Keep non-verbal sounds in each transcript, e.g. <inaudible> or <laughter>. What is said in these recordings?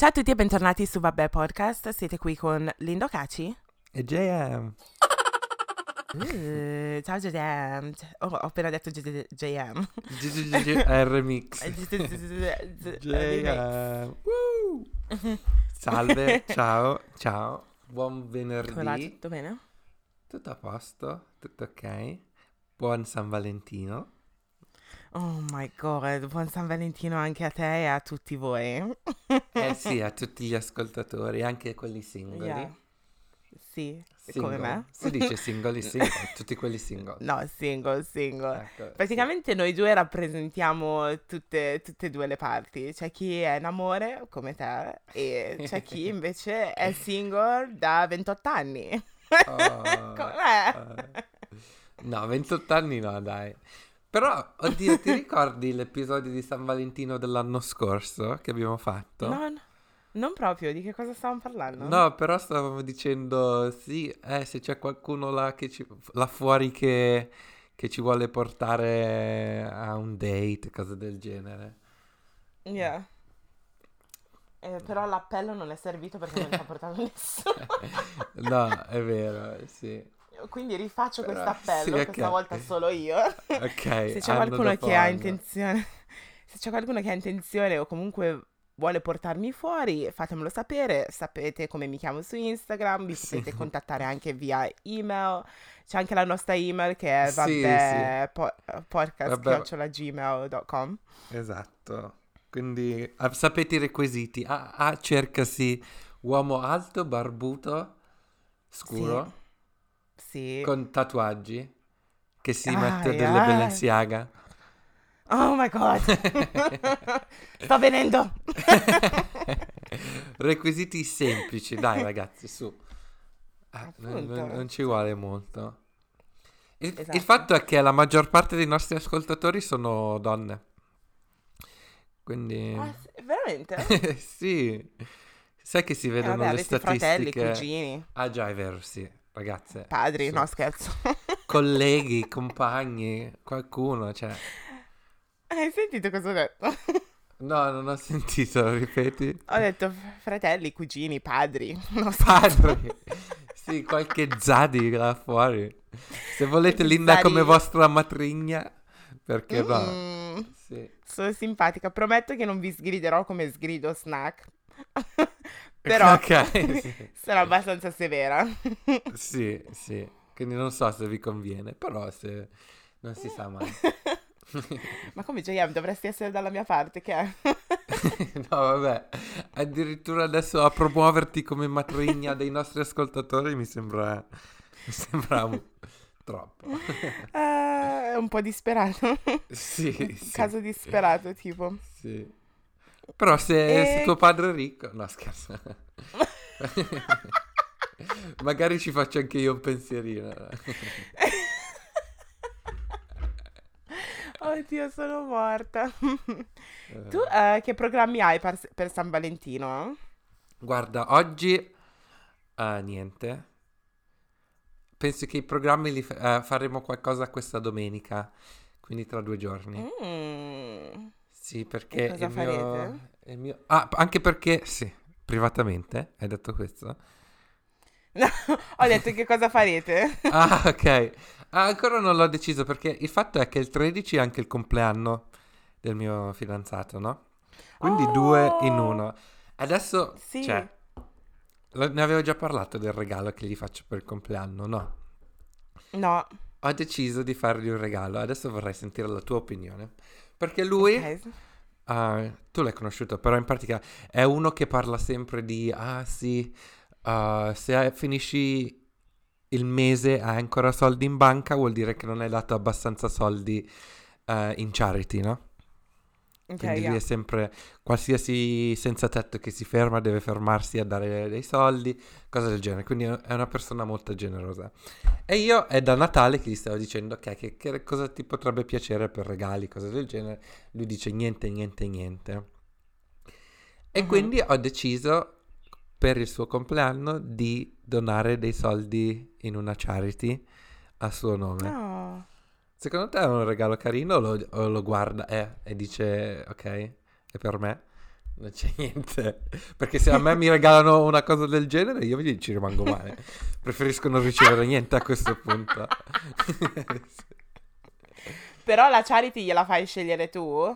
Ciao a tutti e bentornati su Vabbè Podcast. Siete qui con Lindo Caci? E JM. Uh, ciao JM. Oh, ho appena detto JM. <laughs> Remix. JM. Salve, <laughs> ciao, ciao. Buon venerdì. Come va? Tutto bene? Tutto a posto, tutto ok. Buon San Valentino. Oh my god, buon San Valentino anche a te e a tutti voi. eh <laughs> sì, a tutti gli ascoltatori, anche quelli singoli. Yeah. Sì, single. come me. Si dice <laughs> singoli, single, tutti quelli single. No, single, single. Ecco, Praticamente sì. noi due rappresentiamo tutte, tutte e due le parti. C'è chi è in amore, come te, e c'è chi <laughs> invece è single da 28 anni. Oh, come me. eh. No, 28 anni no, dai. Però, oddio, ti ricordi l'episodio di San Valentino dell'anno scorso che abbiamo fatto? No, no, non proprio, di che cosa stavamo parlando? No, però stavamo dicendo, sì, eh, se c'è qualcuno là, che ci, là fuori che, che ci vuole portare a un date, cose del genere. Yeah. Eh, però l'appello non è servito perché non ci ha portato <laughs> nessuno. no, è vero, sì. Quindi rifaccio questo appello, sì, ok. questa volta solo io. <laughs> Ok, se c'è qualcuno che ha intenzione, se c'è qualcuno che ha intenzione o comunque vuole portarmi fuori, fatemelo sapere. Sapete come mi chiamo su Instagram, mi Sì. potete <laughs> contattare anche via email. C'è anche la nostra email che è Sì, vabbè, po- Vabbè. podcast.gmail.com. Esatto. Quindi ah, sapete i requisiti. A, A cercasi uomo alto, barbuto, scuro, Sì. con tatuaggi, che si Ai, mette delle ai. Balenciaga. Oh my god. <laughs> Sto venendo. <laughs> Requisiti semplici, dai <laughs> ragazzi, su. Ah, non, ci vuole molto. Il, il Esatto. fatto è che la maggior parte dei nostri ascoltatori sono donne. Quindi... Ah, veramente? sì. Sai che si Eh, vedono vabbè, le avete fratelli, statistiche. cugini, Ah già, è vero, sì. Ragazze. padri, su. no scherzo. <laughs> Colleghi, compagni, qualcuno, cioè... Hai sentito cosa ho detto? No, non ho sentito, ripeti. Ho detto fratelli, cugini, padri. Non. Padri. <laughs> sì, qualche zadi là fuori. Se volete Linda come vostra matrigna, perché no? Mm, Sì. sono simpatica. Prometto che non vi sgriderò come sgrido snack. <laughs> Però <laughs> Ok, sì. <laughs> sarò abbastanza severa. <laughs> Sì, sì. Quindi non so se vi conviene, però se non si sa mai. Ma come JM, dovresti essere dalla mia parte, che è? no, vabbè. Addirittura adesso a promuoverti come matrigna dei nostri ascoltatori mi sembra mi sembra un- troppo. Eh, È un po' disperato. sì, sì. Caso disperato, tipo. Sì. Però se, se E- tuo padre è ricco... No, scherzo. <laughs> Magari ci faccio anche io un pensierino. <laughs> Oddio, sono morta. Eh, Tu eh, che programmi hai per, per San Valentino? Guarda, oggi... eh, niente. Penso che i programmi li fa- eh, faremo qualcosa questa domenica, quindi tra due giorni. Mm. Sì, perché cosa mio, farete? il mio- Ah, anche perché... Sì, privatamente, hai detto questo? No, ho detto che cosa farete? <laughs> Ah, ok. Ah, ancora non l'ho deciso perché il fatto è che il 13 è anche il compleanno del mio fidanzato, no? Quindi due in Oh! uno. Adesso, Sì. cioè, ne avevo già parlato del regalo che gli faccio per il compleanno, no? No. Ho deciso di fargli un regalo, adesso vorrei sentire la tua opinione. Perché lui, Ok. Ah, tu l'hai conosciuto, però in pratica è uno che parla sempre di, ah sì, ah, se finisci il mese hai ancora soldi in banca, vuol dire che non hai dato abbastanza soldi eh, in charity, no? Ok, Quindi yeah. lui è sempre, qualsiasi senza tetto che si ferma deve fermarsi a dare dei soldi, cose del genere. Quindi è una persona molto generosa. E io è da Natale che gli stavo dicendo, ok, che, che cosa ti potrebbe piacere per regali, cose del genere. Lui dice niente, niente, niente. E Mhm. quindi ho deciso per il suo compleanno di donare dei soldi in una charity a suo nome. No. Secondo te è un regalo carino o lo, o lo guarda eh, e dice ok, è per me? Non c'è <laughs> niente. Perché se a me mi regalano una cosa del genere, io ci rimango male. Preferisco non ricevere niente a questo punto. <laughs> Però la charity gliela fai scegliere tu?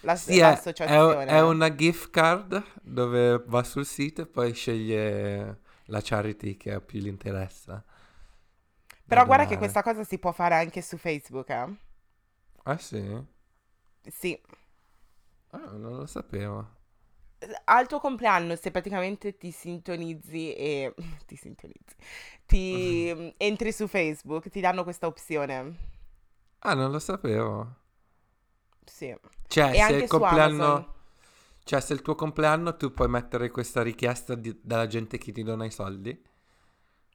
La, sì, l'associazione? È, è una gift card dove va sul sito e poi sceglie la charity che più gli interessa. Però guarda che questa cosa si può fare anche su Facebook, eh? Ah sì? Sì. Ah, non lo sapevo. Al tuo compleanno, se praticamente ti sintonizzi e... <laughs> ti sintonizzi, ti <laughs> entri su Facebook, ti danno questa opzione. Ah, non lo sapevo. Sì. Cioè, e se il compleanno... Cioè, se il tuo compleanno tu puoi mettere questa richiesta di... dalla gente che ti dona i soldi?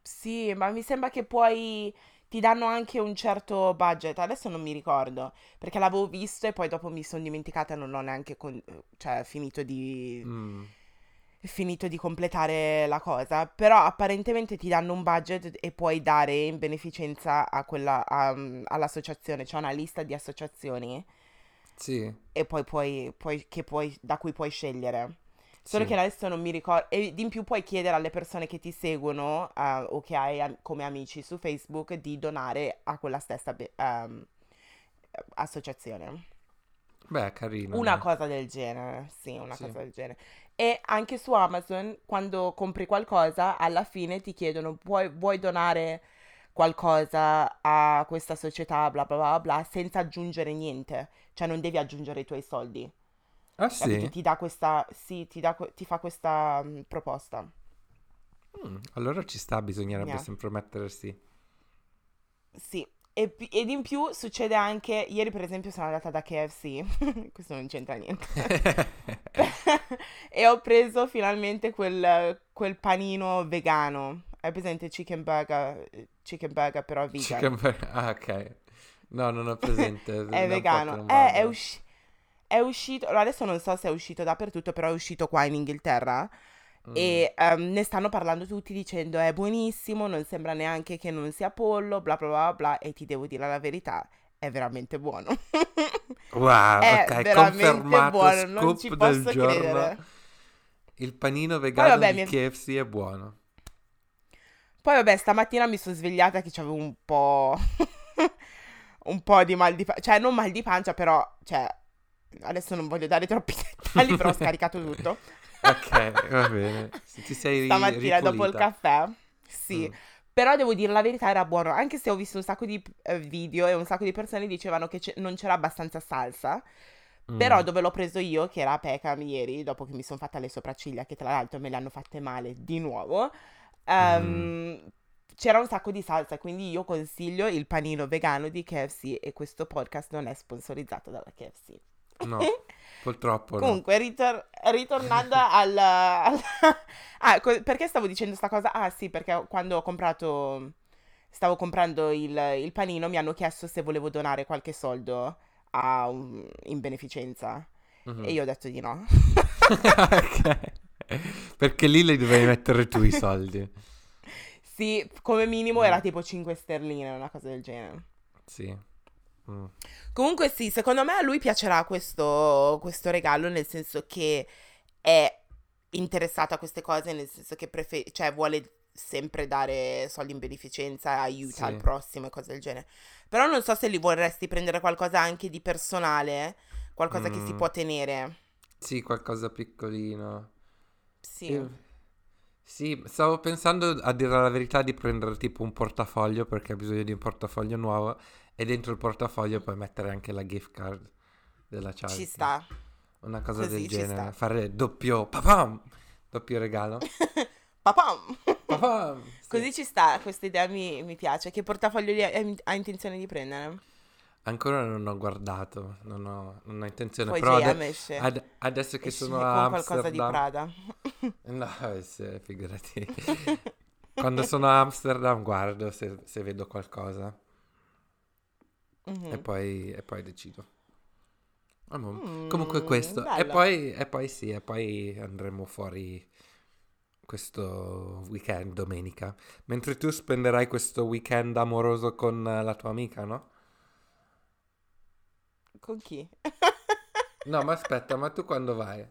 Sì, ma mi sembra che poi ti danno anche un certo budget. Adesso non mi ricordo, perché l'avevo visto e poi dopo mi sono dimenticata e non ho neanche con... cioè, finito di... Mm. finito di completare la cosa. Però apparentemente ti danno un budget e puoi dare in beneficenza a quella, a, all'associazione. C'è una lista di associazioni. Sì. E poi puoi, puoi, che puoi, da cui puoi scegliere. Solo sì. che adesso non mi ricordo. E in più puoi chiedere alle persone che ti seguono uh, o che hai am- come amici su Facebook di donare a quella stessa be- um, associazione. Beh, carino. Una cosa del genere, sì, una sì. cosa del genere. E anche su Amazon, quando compri qualcosa, alla fine ti chiedono: vuoi, vuoi donare qualcosa a questa società, bla bla bla bla, senza aggiungere niente. Cioè, non devi aggiungere i tuoi soldi. Ah sì? Ti dà questa, sì, ti, dà, ti fa questa um, proposta. Mm, allora ci sta, bisognerebbe yeah. sempre mettersi. Sì, e, ed in più succede anche, ieri per esempio sono andata da KFC, <laughs> questo non c'entra niente, <laughs> <laughs> e ho preso finalmente quel, quel, panino vegano, hai presente chicken burger, chicken burger però vegan. Chicken burger, ah ok, no non ho presente. è vegano, è, è uscito è uscito, adesso non so se è uscito dappertutto, però è uscito qua in Inghilterra. Mm. E um, ne stanno parlando tutti dicendo è buonissimo, non sembra neanche che non sia pollo, bla bla bla bla. E ti devo dire la verità, è veramente buono. <laughs> wow, è ok, veramente buono, non ci posso credere. Il panino vegano vabbè, di mi... KFC è buono. Poi vabbè, stamattina mi sono svegliata che avevo un po'... <laughs> un po' di mal di pancia, cioè non mal di pancia, però, cioè, Adesso non voglio dare troppi <laughs> dettagli, però ho scaricato tutto. <laughs> ok, va bene. Se ti sei Stamattina ripulita. dopo il caffè, sì. Mm. Però devo dire la verità, era buono. Anche se ho visto un sacco di eh, video e un sacco di persone dicevano che non c'era abbastanza salsa. Mm. Però dove l'ho preso io, che era a Peckham ieri, dopo che mi sono fatta le sopracciglia, che tra l'altro me le hanno fatte male di nuovo, um, mm. c'era un sacco di salsa. Quindi io consiglio il panino vegano di KFC e questo podcast non è sponsorizzato dalla KFC. No, <laughs> purtroppo no. Comunque, ritor- ritornando <laughs> al... al... <laughs> ah, co- perché stavo dicendo questa cosa? Ah sì, perché quando ho comprato... Stavo comprando il, il panino, mi hanno chiesto se volevo donare qualche soldo un... in beneficenza. Mm-hmm. E io ho detto di no. ok. Perché lì le dovevi mettere tu i soldi. sì, come minimo era tipo 5 sterline, una cosa del genere. Sì. Mm. Comunque sì, secondo me a lui piacerà questo, questo regalo, nel senso che è interessato a queste cose, nel senso che prefer- cioè, vuole sempre dare soldi in beneficenza, aiuta sì. il prossimo e cose del genere. Però non so se li vorresti prendere qualcosa anche di personale, qualcosa mm. che si mm. può tenere. Sì, qualcosa piccolino. Sì. Io... Sì, stavo pensando a dire la verità di prendere tipo un portafoglio perché ha bisogno di un portafoglio nuovo e dentro il portafoglio puoi mettere anche la gift card della charity. Ci sta. Una cosa Così, del genere. Fare doppio papam! Doppio regalo. <laughs> papam! papam! <laughs> Sì. Così ci sta, questa idea mi, mi piace. Che portafoglio hai, hai intenzione di prendere? Ancora non ho guardato, non ho, non ho intenzione. Poi però ade- ad- adesso che esce sono a qualcosa di Prada. <laughs> no, se, figurati. Quando sono a Amsterdam guardo se, se vedo qualcosa. Mm-hmm. E, poi, e, poi, decido. Mm, Comunque questo. E poi, e poi sì, e poi andremo fuori questo weekend, domenica. Mentre tu spenderai questo weekend amoroso con la tua amica, no? Con chi? no, ma aspetta, ma tu quando vai?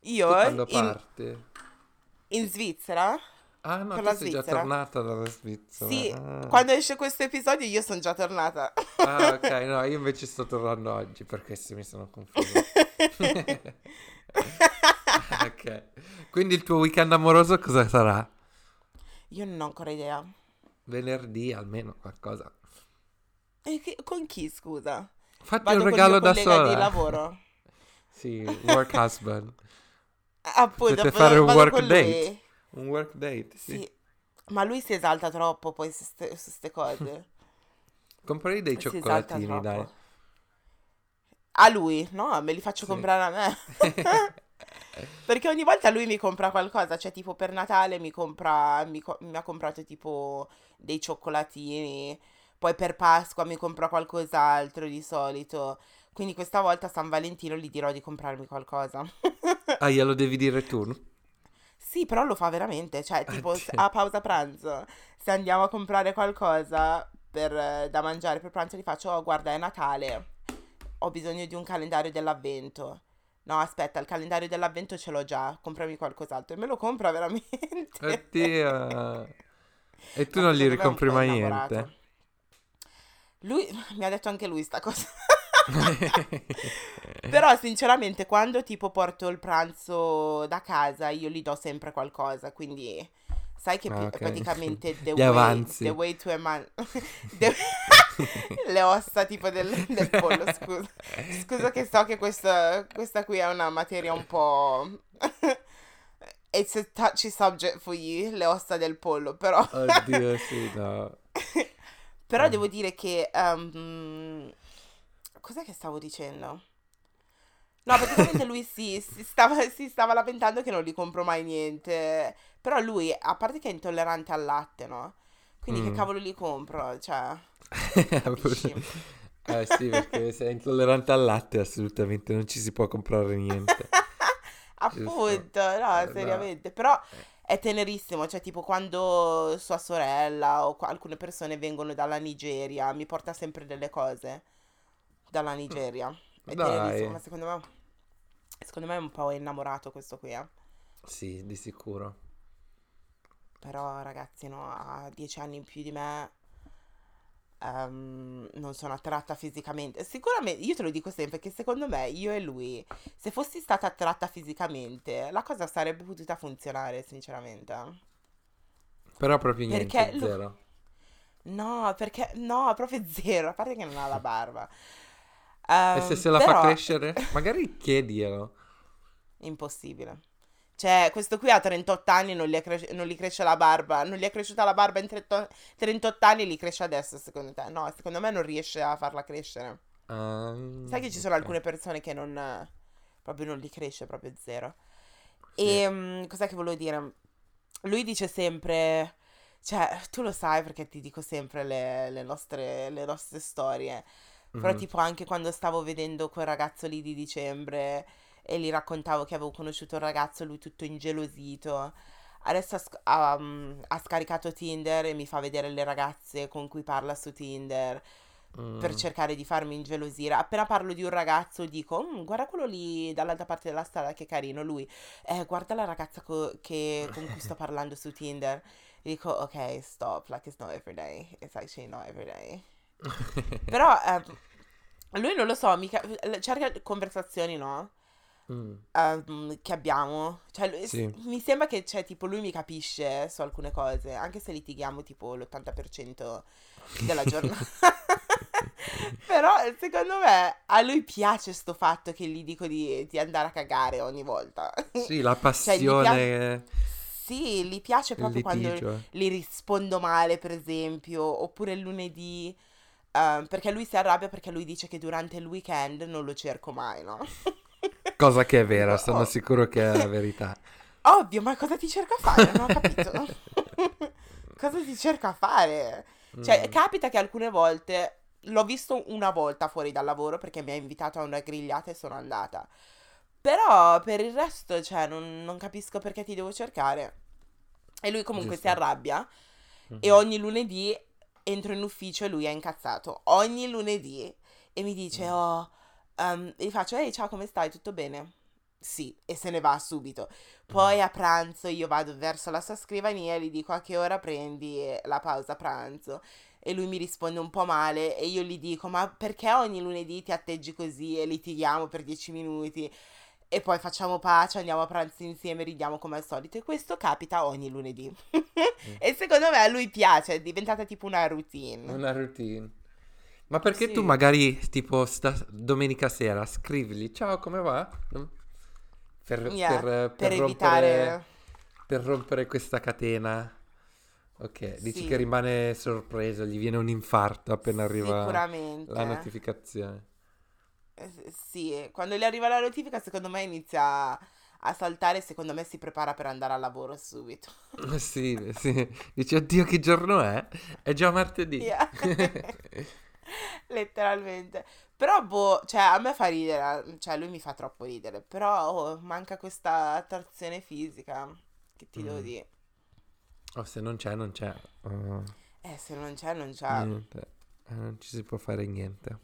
Io Tu quando in, parte? in Svizzera, Ah no, per tu la sei già Svizzera. tornata dalla Svizzera. Sì, Ah. quando esce questo episodio io sono già tornata. Ah, ok, <laughs> no, io invece sto tornando oggi per questo mi sono confuso. <laughs> <laughs> ok. Quindi il tuo weekend amoroso cosa sarà? Io non ho ancora idea. Venerdì almeno qualcosa. E che- con chi, scusa? Fatti Vado un regalo da sola. di lavoro. Sì, work husband. Appunto, Potete fare un work date. lui. Un work date, sì. Sì. Ma lui si esalta troppo poi su queste cose. <laughs> Comprare dei cioccolatini, dai. A lui? No, me li faccio Sì. comprare a me. <laughs> <laughs> Perché ogni volta lui mi compra qualcosa, cioè tipo per Natale mi compra, mi, co- mi ha comprato tipo dei cioccolatini, poi per Pasqua mi compra qualcos'altro di solito. Quindi questa volta a San Valentino gli dirò di comprarmi qualcosa. Ah, glielo devi dire tu? Sì, però lo fa veramente, cioè tipo Oddio. a pausa pranzo, se andiamo a comprare qualcosa per, eh, da mangiare per pranzo, gli faccio, oh guarda è Natale, ho bisogno di un calendario dell'avvento. No, aspetta, il calendario dell'avvento ce l'ho già, comprami qualcos'altro. E me lo compra veramente. Oddio. E tu non gli ricompri mai niente? Lui mi ha detto anche lui sta cosa. <laughs> Però sinceramente quando tipo porto il pranzo da casa io gli do sempre qualcosa, quindi sai che Ah, pi- ok. praticamente <laughs> the way, the way to a man... <laughs> the- Le ossa tipo del, del pollo, scusa. Scusa che so che questa, questa qui è una materia un po'... It's a touchy subject for you, le ossa del pollo, però... Oddio, sì, no. Però Eh. devo dire che... ehm, cos'è che stavo dicendo? No, praticamente lui si, si stava, si stava lamentando che non gli compro mai niente. Però lui, a parte che è intollerante al latte, no? Quindi Mm. che cavolo gli compro? Cioè? <laughs> Eh sì, perché sei intollerante al latte assolutamente non ci si può comprare niente. <laughs> Appunto, no, Eh, no. seriamente. Però è tenerissimo, cioè tipo quando sua sorella o alcune persone vengono dalla Nigeria, mi porta sempre delle cose dalla Nigeria. È tenerissimo, ma secondo me, secondo me è un po' innamorato questo qui, eh. Sì, di sicuro. Però ragazzi, no, ha dieci anni in più di me. ehm, non sono attratta fisicamente. Sicuramente, io te lo dico sempre che secondo me io e lui, se fossi stata attratta fisicamente, la cosa sarebbe potuta funzionare, sinceramente. Però proprio niente, Perché zero. No, perché no, proprio zero, a parte che non ha la barba. E se Ehm, se la fa però- crescere? <laughs> Magari chiediglielo. Impossibile. Cioè, questo qui ha 38 anni e non cres- non gli cresce la barba. Non gli è cresciuta la barba in 30 38 anni e gli cresce adesso, secondo te? No, secondo me non riesce a farla crescere. Ah, Sai che ci sono ok. alcune persone che non... proprio non gli cresce, proprio zero. Sì. E mm, cos'è che volevo dire? Lui dice sempre... Cioè, tu lo sai perché ti dico sempre le, le nostre, le nostre storie. Però tipo anche quando stavo vedendo quel ragazzo lì di dicembre e gli raccontavo che avevo conosciuto un ragazzo, lui tutto ingelosito. Adesso ha, sc- ha, scaricato Tinder e mi fa vedere le ragazze con cui parla su Tinder per cercare di farmi ingelosire. Appena parlo di un ragazzo dico, "Mm, guarda quello lì dall'altra parte della strada che carino, lui. Eh, guarda la ragazza co- che- con cui sto <laughs> parlando su Tinder. E dico, ok, stop, like it's not every day. It's actually not every day. Però ehm, lui non lo so, mica, certe conversazioni, no? Mm. Ehm, che abbiamo. Cioè, lui- Sì. mi sembra che cioè, tipo, lui mi capisce su alcune cose, anche se litighiamo tipo l'80% della giornata. <laughs> Però secondo me a lui piace sto fatto che gli dico di, di andare a cagare ogni volta. Sì, <laughs> la Cioè, gli passione, Sì, gli piace proprio quando gli rispondo male, per esempio, oppure il lunedì, ehm, perché lui si arrabbia perché lui dice che durante il weekend non lo cerco mai, no? <laughs> Cosa che è vera, Dico, sono "Oh, sicuro che è la verità. ovvio, ma cosa ti cerca a fare? Non ho capito. <laughs> Cosa ti cerca a fare? Cioè, Mm. capita che alcune volte l'ho visto una volta fuori dal lavoro perché mi ha invitato a una grigliata e sono andata. Però per il resto, cioè, non, non capisco perché ti devo cercare. E lui comunque si Giusto. arrabbia e Mhm. ogni lunedì entro in ufficio e lui è incazzato. Ogni lunedì e mi dice, Mm. oh, e gli faccio, ehi, ciao, come stai? Tutto bene? Sì, e se ne va subito. Poi a pranzo io vado verso la sua scrivania e gli dico a che ora prendi la pausa pranzo. E lui mi risponde un po' male e io gli dico ma perché ogni lunedì ti atteggi così e litighiamo per dieci minuti? E poi facciamo pace, andiamo a pranzo insieme, ridiamo come al solito. E questo capita ogni lunedì. Mm. e secondo me a lui piace, è diventata tipo una routine. Una routine. Ma perché Sì. tu magari, tipo, sta domenica sera scrivili, ciao, come va? Per, Yeah, per, per per rompere, evitare... per rompere questa catena. Ok, dici Sì. che rimane sorpreso, gli viene un infarto appena arriva la notificazione. Eh, Sì, quando gli arriva la notifica, secondo me inizia a saltare. Secondo me si prepara per andare al lavoro subito. <laughs> Sì, sì. Dici, oddio, che giorno è? È già martedì. Yeah. <laughs> Letteralmente. Però, boh, cioè, a me fa ridere. Cioè, lui mi fa troppo ridere. Però oh, manca questa attrazione fisica. Che ti devo Mm. dire? Oh, se non c'è, non c'è. Oh, Eh, se non c'è, non c'è. niente. Eh, Non ci si può fare niente.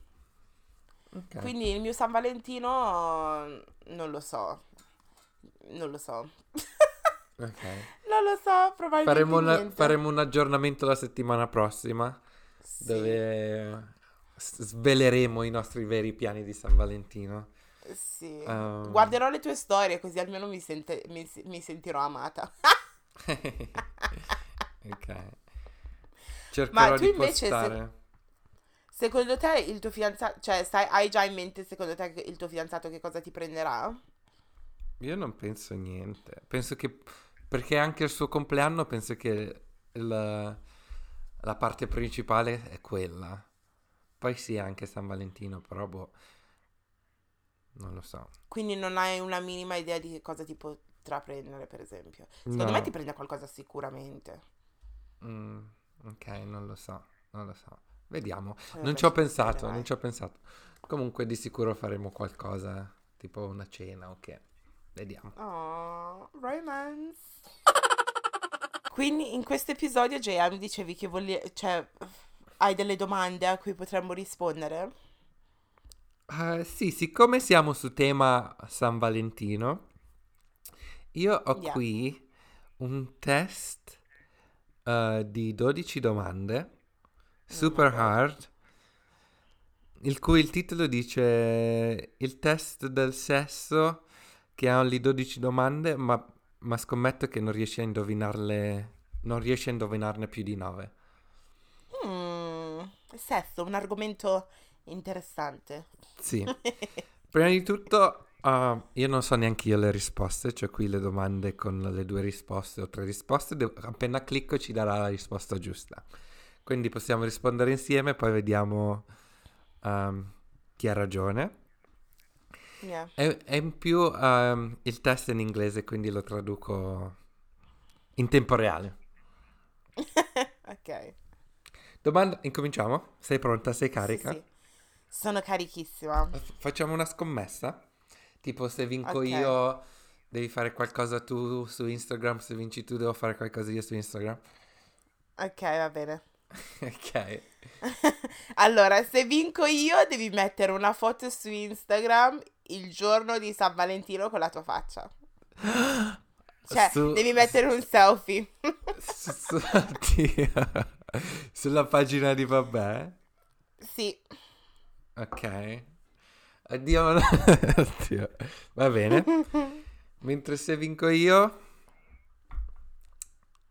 Ok. Quindi il mio San Valentino non lo so. Non lo so. Ok. <laughs> Non lo so, probabilmente Faremo, una- faremo un aggiornamento la settimana prossima Sì, dove sveleremo i nostri veri piani di San Valentino. sì. Ehm. Guarderò le tue storie così almeno mi, sente- mi, mi sentirò amata. <laughs> <laughs> ok. Cercherò tu di invece se- postare. Secondo te il tuo fidanzato, cioè sai, hai già in mente secondo te il tuo fidanzato che cosa ti prenderà? Io non penso niente. Penso che... Perché anche il suo compleanno penso che il- la parte principale è quella. Poi sì, anche San Valentino, però boh... Non lo so. Quindi non hai una minima idea di che cosa ti potrà prendere, per esempio. Secondo No. me ti prende qualcosa sicuramente. Mm, ok, non lo so, non lo so. Vediamo. Poi Non ci ho pensato, non ci ho pensato. Comunque di sicuro faremo qualcosa, tipo una cena, ok. Vediamo. Oh, romance. Quindi in questo episodio, JM, dicevi che voglie- cioè, hai delle domande a cui potremmo rispondere? Eh, sì, siccome siamo su tema San Valentino, io ho Yeah. qui un test eh, di 12 domande, super hard, il cui il titolo dice il test del sesso che ha lì 12 domande, ma, ma scommetto che non riesci a indovinarle, non riesci a indovinarne più di 9. Mm, sesso, un argomento interessante. Sì. <laughs> Prima di tutto, uh, io non so neanche io le risposte, cioè qui le domande con le due risposte o tre risposte, devo- appena clicco ci darà la risposta giusta. Quindi possiamo rispondere insieme, poi vediamo um, chi ha ragione. Yeah. E, e in più um, il test è in inglese, quindi lo traduco in tempo reale. <laughs> ok. Domanda, incominciamo? Sei pronta? Sei carica? Sì, sì. Sono carichissima. F- Facciamo una scommessa? Tipo se vinco Ok. io devi fare qualcosa tu su Instagram, se vinci tu devo fare qualcosa io su Instagram. Ok, va bene. <laughs> ok. Allora, se vinco io, devi mettere una foto su Instagram il giorno di San Valentino con la tua faccia. Cioè, Su- devi mettere un selfie. su-. Sulla pagina di vabbè. Sì. Ok. No- <laughs> oddio. Va bene. <laughs> Mentre se vinco io...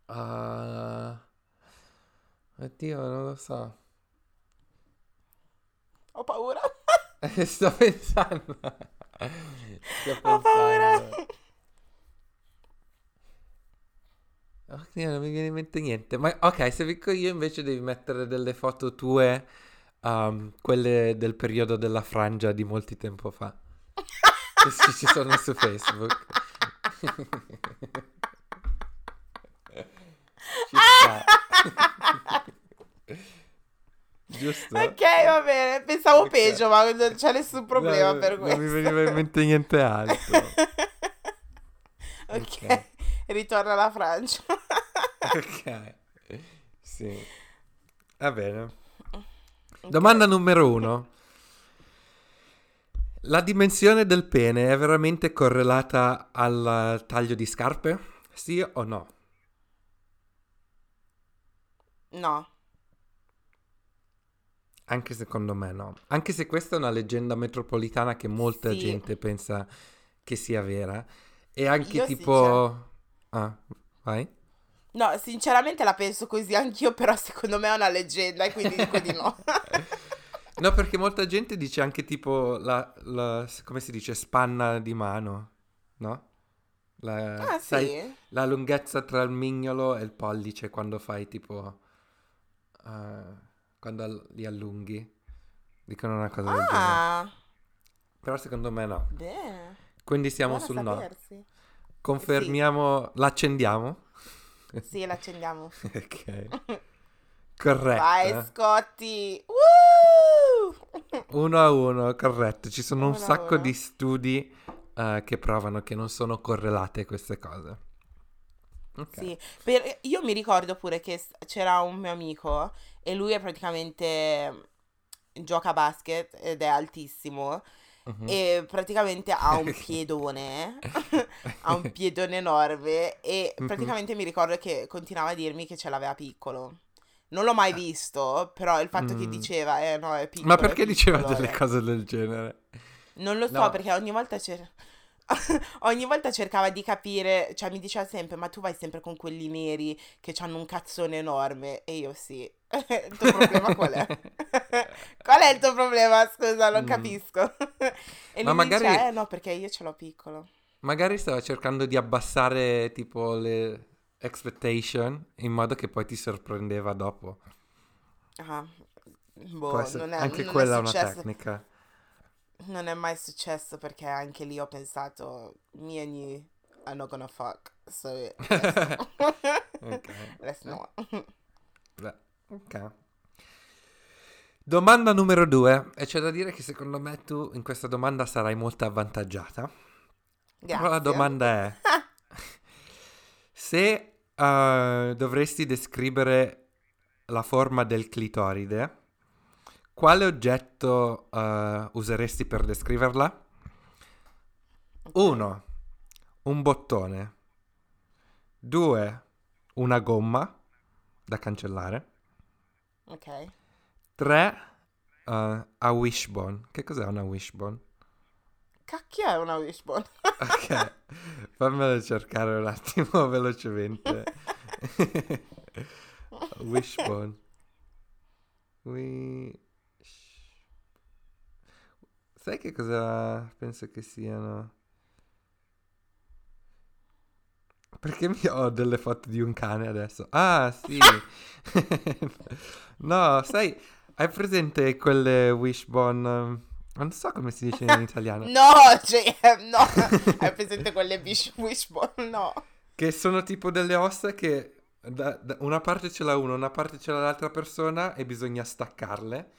ah, Oddio, non lo so. Ho paura. <laughs> Sto pensando. <laughs> Sto Ho paura. pensando. Oddio, non mi viene in mente niente. Ma ok, se vinco io invece devi mettere delle foto tue, um, quelle del periodo della frangia di molti tempo fa. <laughs> che ci ci sono su Facebook. Ci sta. Giusto? Ok, va bene. Pensavo Ok. peggio, ma non c'è nessun problema No, per questo. Non mi veniva in mente niente altro. <laughs> ok, ritorna alla Francia. <laughs> ok. Sì. Va bene. Domanda numero uno. La dimensione del pene è veramente correlata al taglio di scarpe? Sì o no? No. Anche secondo me no. Anche se questa è una leggenda metropolitana che molta Sì. gente pensa che sia vera. E anche Io tipo... Ah, vai? No, sinceramente la penso così anch'io, però secondo me è una leggenda e quindi dico di no. <laughs> No, perché molta gente dice anche tipo la, la- come si dice, spanna di mano, no? La, Ah, sai, sì? la lunghezza tra il mignolo e il pollice quando fai tipo... eh, quando li allunghi. Dicono una cosa del genere. Ah, Però secondo me no. bene. Quindi siamo sul no. sapersi. Confermiamo, l'accendiamo? Sì, l'accendiamo. <laughs> ok. Corretto. Vai, Scotti. Woo! Uno a uno, corretto. Ci sono un Uno a sacco di studi eh, che provano che non sono correlate queste cose. Ok. Sì, per- io mi ricordo pure che c'era un mio amico e lui è praticamente mm, gioca a basket ed è altissimo Mhm. e praticamente ha un <laughs> piedone, <laughs> <laughs> ha un piedone enorme e Mhm. praticamente mi ricordo che continuava a dirmi che ce l'aveva piccolo. Non l'ho mai visto, però il fatto che Mm. diceva, eh no, è piccolo. Ma perché diceva piccolo, delle eh. cose del genere? Non lo so, No. perché ogni volta cer- <laughs> ogni volta cercava di capire, cioè mi diceva sempre, ma tu vai sempre con quelli neri che hanno un cazzone enorme. E io sì. <laughs> Il tuo problema qual è? <laughs> Qual è il tuo problema? Scusa, non Mm. capisco. E Ma lui mi dice, magari- eh no, perché io ce l'ho piccolo. Magari stava cercando di abbassare tipo le expectation in modo che poi ti sorprendeva dopo. Ah, boh, non è, anche non quella è una tecnica. Non è mai successo perché anche lì ho pensato, me and you are not gonna fuck. So, <laughs> let's not. Beh, ok. Domanda numero due. E c'è da dire che secondo me tu in questa domanda sarai molto avvantaggiata. Però la Grazie. domanda è: <laughs> se eh, dovresti descrivere la forma del clitoride, quale oggetto eh, useresti per descriverla? Uno, un bottone. Due, una gomma da cancellare. Ok. Tre, eh, a wishbone. Che cos'è una wishbone? Cacchio è una wishbone? Ok, <laughs> fammelo cercare un attimo <laughs> velocemente. <laughs> Wishbone. Wish... Sai che cosa penso che siano? Perché mi ho delle foto di un cane adesso? Ah, sì. <laughs> no, sai, hai presente quelle wishbone? Non so come si dice in italiano. <laughs> No, cioè, no. Hai presente quelle wish- wishbone? No. Che sono tipo delle ossa che da- da- una parte ce l'ha uno, una parte ce l'ha l'altra persona e bisogna staccarle.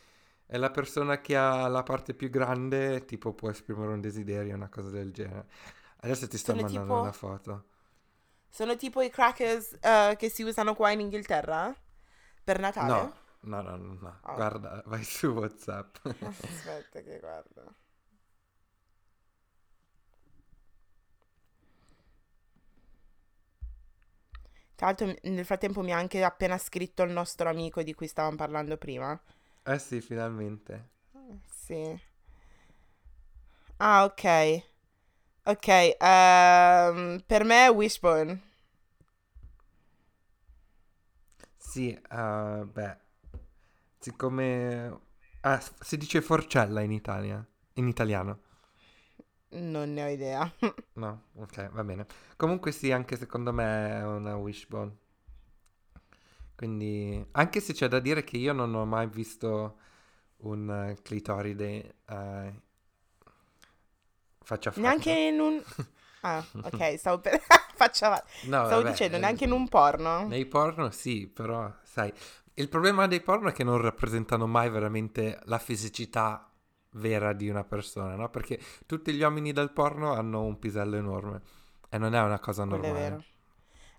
E la persona che ha la parte più grande, tipo, può esprimere un desiderio, una cosa del genere. Adesso ti sto Sono mandando tipo- una foto. Sono tipo i crackers eh, che si usano qua in Inghilterra? Per Natale? No, no, no, no, no. Ah. Guarda, vai su WhatsApp. <laughs> <laughs> Aspetta che guardo. Tra l'altro nel frattempo mi ha anche appena scritto il nostro amico di cui stavamo parlando prima. Eh sì, finalmente. Sì. Ah, ok. Ok, ehm, per me è Wishbone. Sì, eh, beh, siccome... Ah, si dice forcella in Italia, in italiano. Non ne ho idea. No, ok, va bene. Comunque sì, anche secondo me è una wishbone. Quindi, anche se c'è da dire che io non ho mai visto un clitoride eh, faccia a faccia. Neanche in un... <laughs> Ah, ok, stavo per... <laughs> Faccia avanti. No, Stavo vabbè, dicendo, eh, neanche in un porno. Nei porno sì, però, sai, il problema dei porno è che non rappresentano mai veramente la fisicità vera di una persona, no? Perché tutti gli uomini del porno hanno un pisello enorme e non è una cosa Quello è normale.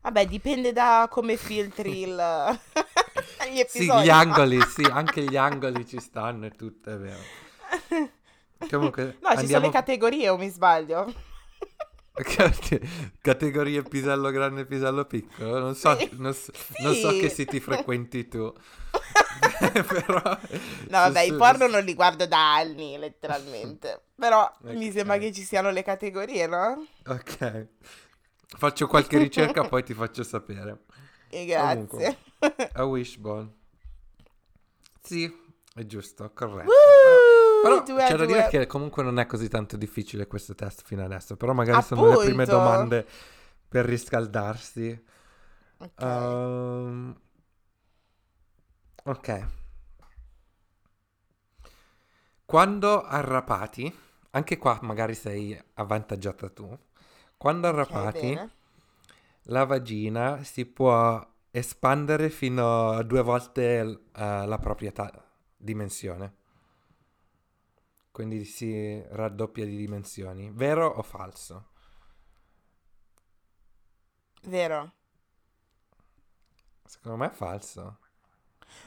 Vabbè, dipende da come filtri il... <laughs> gli Sì, episodi. gli angoli, sì, anche gli angoli ci stanno e tutto, è vero. Comunque, No, ci sono andiamo... le categorie o mi sbaglio? Cate- <laughs> Categorie pisello grande e pisello piccolo. Non so, Sì. non so- non so Sì. che siti frequenti tu. <laughs> Però... No, vabbè, i porno non li guardo da anni, letteralmente. Però mi Ok. sembra che ci siano le categorie, no? Ok. Faccio qualche ricerca, <laughs> poi ti faccio sapere. E grazie. A Wishbone. Sì, è giusto, corretto. Woo, Però due c'è da dire che comunque non è così tanto difficile questo test fino adesso. Però magari sono le prime Appunto. domande per riscaldarsi. Ok. Ehm, ok. Quando arrapati, anche qua magari sei avvantaggiata tu. Quando arrapati, la vagina si può espandere fino a due volte eh, la propria ta- dimensione. Quindi si raddoppia di dimensioni. Vero o falso? Vero. Secondo me è falso.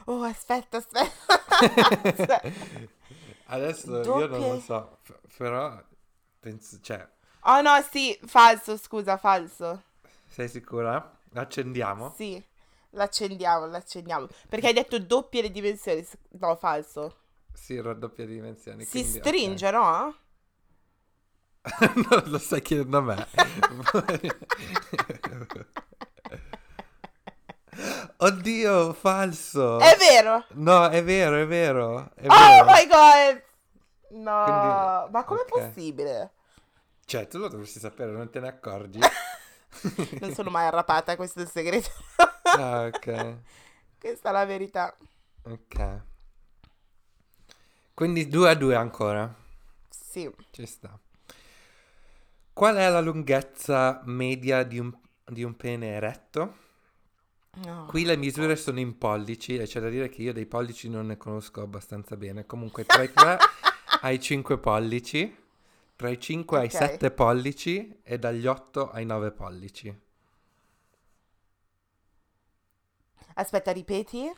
Oh, aspetta, aspetta. <laughs> <laughs> Adesso io non lo Doppie- so, però penso, cioè, Oh no, sì, falso, scusa, falso. sei sicura? Accendiamo? Sì, l'accendiamo, l'accendiamo. Perché hai detto doppie le dimensioni. No, falso. Sì, raddoppia di dimensioni. Si quindi, stringe, no? <laughs> non lo stai chiedendo a me. <laughs> Oddio, falso. È vero. No, è vero, è vero, è Oh vero. my god. No, Quindi- ma com'è ok. possibile? Cioè, tu lo dovresti sapere, non te ne accorgi? <laughs> Non sono mai arrapata, questo è il segreto. Ah, ok. <laughs> Questa è la verità. Ok. Quindi 2 a 2 ancora. Sì. Ci sta. Qual è la lunghezza media di un, di un pene eretto? No. Qui le misure sono in pollici e c'è da dire che io dei pollici non ne conosco abbastanza bene. Comunque tra i 3 ai 5 pollici, tra i 5 ai Ok. 7 pollici e dagli 8 ai 9 pollici. Aspetta, ripeti?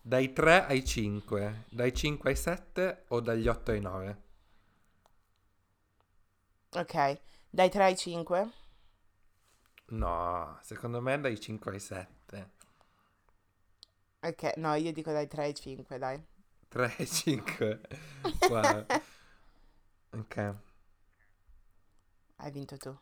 Dai 3 ai 5, dai 5 ai 7 o dagli 8 ai 9? Ok. Dai 3 ai 5? No, secondo me dai 5 ai 7. Ok, no, io dico dai 3 ai 5, dai. 3 e 5. Wow. <laughs> Ok. Hai vinto tu.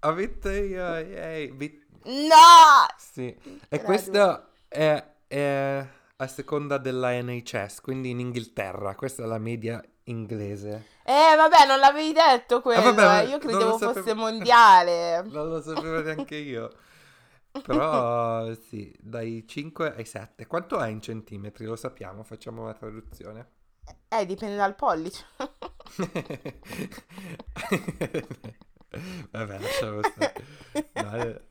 Ho vinto io, yay. Vi- No! Sì. E questo è, è a seconda della NHS, quindi in Inghilterra. Questa è la media inglese. Eh, vabbè, non l'avevi detto quello. vabbè, ma eh, Io non credevo fosse mondiale. <laughs> Non lo sapevo neanche io. Però <laughs> sì, dai 5 ai 7. Quanto è in centimetri? Lo sappiamo, facciamo una traduzione. Eh, dipende dal pollice. <laughs> <laughs> Vabbè, lasciamo stare.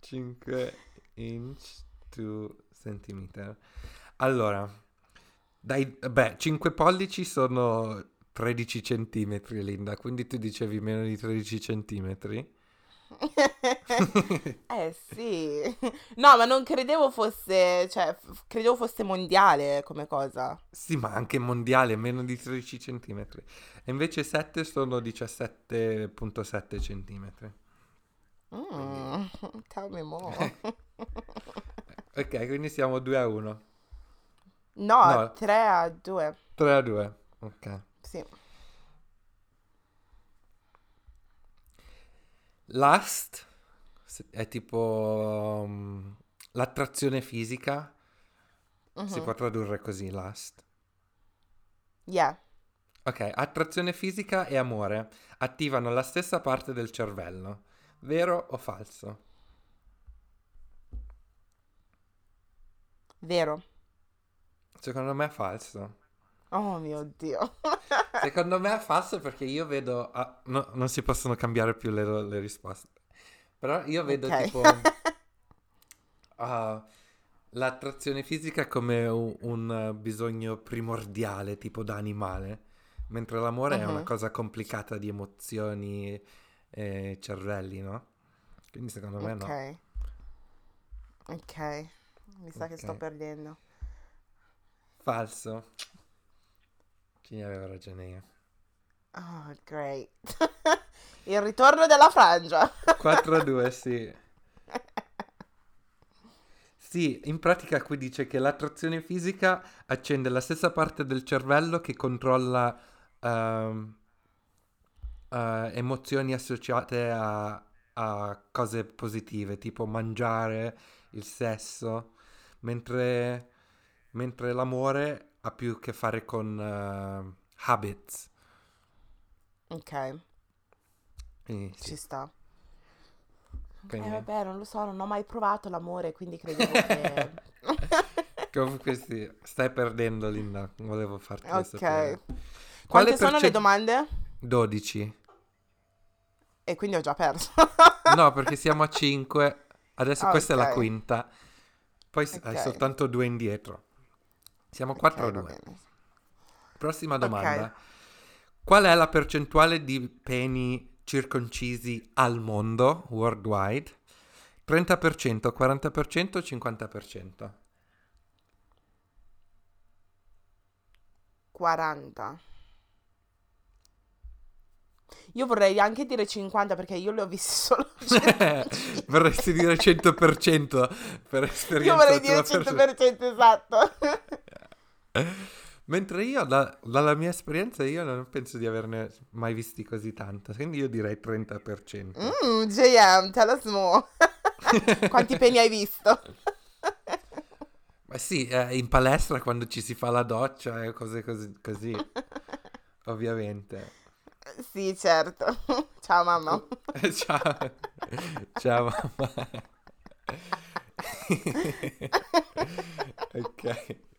5 inch to centimeter. Allora, dai, beh, 5 pollici sono 13 centimetri, Linda, quindi tu dicevi meno di 13 centimetri? <laughs> eh sì. No, ma non credevo fosse, cioè, f- credevo fosse mondiale come cosa. Sì, ma anche mondiale, meno di 13 centimetri. E invece 7 sono 17.7 centimetri. Mm, tell me more. <laughs> Ok, quindi siamo 2 a 1. No, No. 3 a 2. 3 a 2. Ok. Sì. Lust è tipo um, l'attrazione fisica, si Mhm. può tradurre così, lust. Yeah. Ok, attrazione fisica e amore attivano la stessa parte del cervello. Vero o falso? Vero. Secondo me è falso. Oh mio Dio. <laughs> Secondo me è falso perché io vedo... ah, no, non si possono cambiare più le, le risposte. Però io vedo Ok. tipo... <laughs> ah, l'attrazione fisica come un, un, bisogno primordiale, tipo da animale. Mentre l'amore è una Mhm. cosa complicata di emozioni e cervelli, no? Quindi secondo me no. Ok. Ok. Mi sa che sto perdendo. Falso. Ci avevo ragione io. Oh, great. <laughs> Il ritorno della frangia. <laughs> 4-2, sì. Sì, in pratica qui dice che l'attrazione fisica accende la stessa parte del cervello che controlla ehm, eh, emozioni associate a, a cose positive, tipo mangiare, il sesso, mentre, mentre l'amore ha più a che fare con eh, habits. Ok, Quindi, sì, ci sta. quindi- Eh vabbè, non lo so, non ho mai provato l'amore, quindi credevo che... <laughs> Comunque sì, stai perdendo Linda, volevo farti Ok. sapere. Quante sono perce- le domande? 12. E quindi ho già perso. <laughs> No, perché siamo a 5. Adesso Ah, questa è la ok. quinta. Poi s- hai Ok. soltanto due indietro. Siamo 4 a Ok, va 2. bene. Prossima domanda. Qual è la percentuale di peni circoncisi al mondo, worldwide? 30%, 40%, 50%? 40. Io vorrei anche dire 50 perché io le ho viste solo <laughs> 100. Vorresti dire 100% per esperienza Io vorrei dire personale. 100% esatto. <laughs> Mentre io, da- dalla mia esperienza, io non penso di averne mai visti così tanto. Quindi io direi 30%. Mm, JM, tell us more. <laughs> Quanti peni hai visto? <laughs> Ma sì, eh, in palestra quando ci si fa la doccia e cose così, così, <laughs> ovviamente. Sì, certo. Ciao mamma. Ciao. Ciao mamma. ok.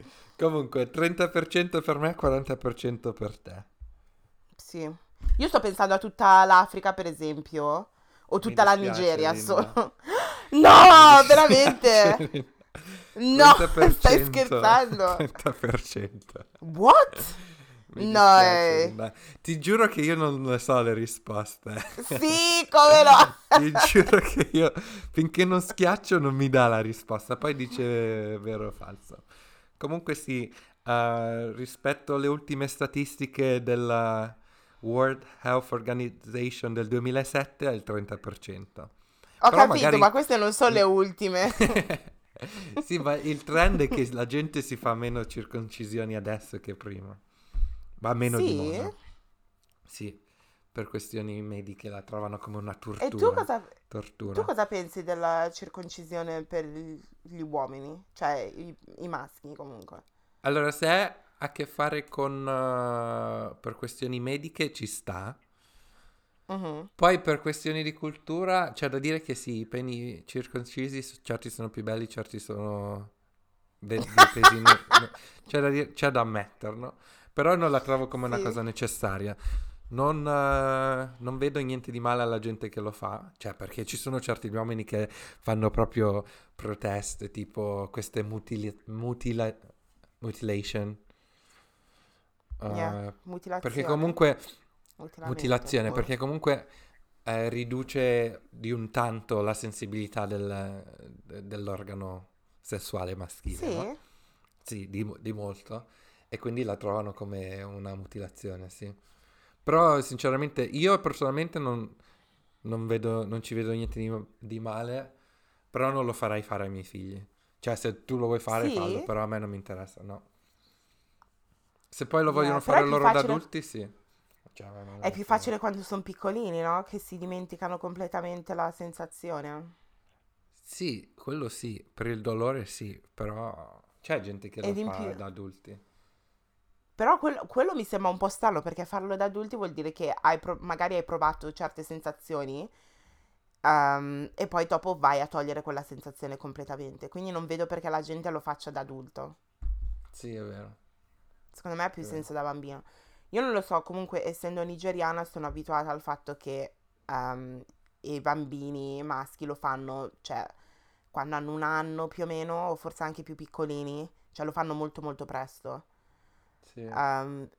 Comunque, 30% per me, 40% per te. Sì. Io sto pensando a tutta l'Africa, per esempio, o tutta la Nigeria solo. <laughs> No, veramente? No, 30%, stai scherzando? 30%. What? Mi No, eh. Ti giuro che io non ne so le risposte. Sì, come no? <laughs> Ti giuro che io finché non schiaccio non mi dà la risposta, poi dice vero o falso. Comunque sì, eh, rispetto alle ultime statistiche della World Health Organization del 2007 è il 30%. Ho Però capito, magari- ma queste non sono le <laughs> ultime. <laughs> sì, ma il trend è che la gente si fa meno circoncisioni adesso che prima. Va meno di Sì? moda. Sì, per questioni mediche la trovano come una tortura. E tu cosa, tortura. tu cosa pensi della circoncisione per gli uomini? Cioè, i, i maschi comunque. Allora, se ha a che fare con... eh, per questioni mediche ci sta. Mhm. Poi per questioni di cultura c'è da dire che sì, i peni circoncisi, certi sono più belli, certi sono... <laughs> dei pesi c'è, da dire- c'è da ammetterlo. Però non la trovo come una Sì. cosa necessaria. Non, eh, non vedo niente di male alla gente che lo fa, cioè perché ci sono certi uomini che fanno proprio proteste, tipo queste mutili- mutila- mutilation. Yeah, Eh, Mutilazione. perché comunque mutilazione, Boh. perché comunque eh, riduce di un tanto la sensibilità del- de- dell'organo sessuale maschile, Sì? no? Sì, di, di molto. E quindi la trovano come una mutilazione, sì. Però sinceramente io personalmente non, non vedo, non ci vedo niente di, di male, però non lo farei fare ai miei figli. Cioè se tu lo vuoi fare, Sì? fallo, però a me non mi interessa, no. Se poi lo vogliono è fare loro da facile- adulti, sì. Cioè, È più facile quando sono piccolini, no? Che si dimenticano completamente la sensazione. Sì, quello sì, per il dolore sì, però c'è gente che lo Ed in fa più- da adulti. Però quello, quello mi sembra un po' strano perché farlo da adulti vuol dire che hai pro- magari hai provato certe sensazioni ehm, e poi dopo vai a togliere quella sensazione completamente. Quindi non vedo perché la gente lo faccia da adulto. Sì, è vero. Secondo me ha più Sì. senso da bambino. Io non lo so, comunque essendo nigeriana sono abituata al fatto che ehm, i bambini maschi lo fanno, cioè quando hanno un anno più o meno, o forse anche più piccolini, cioè lo fanno molto molto presto. Sì. Ehm,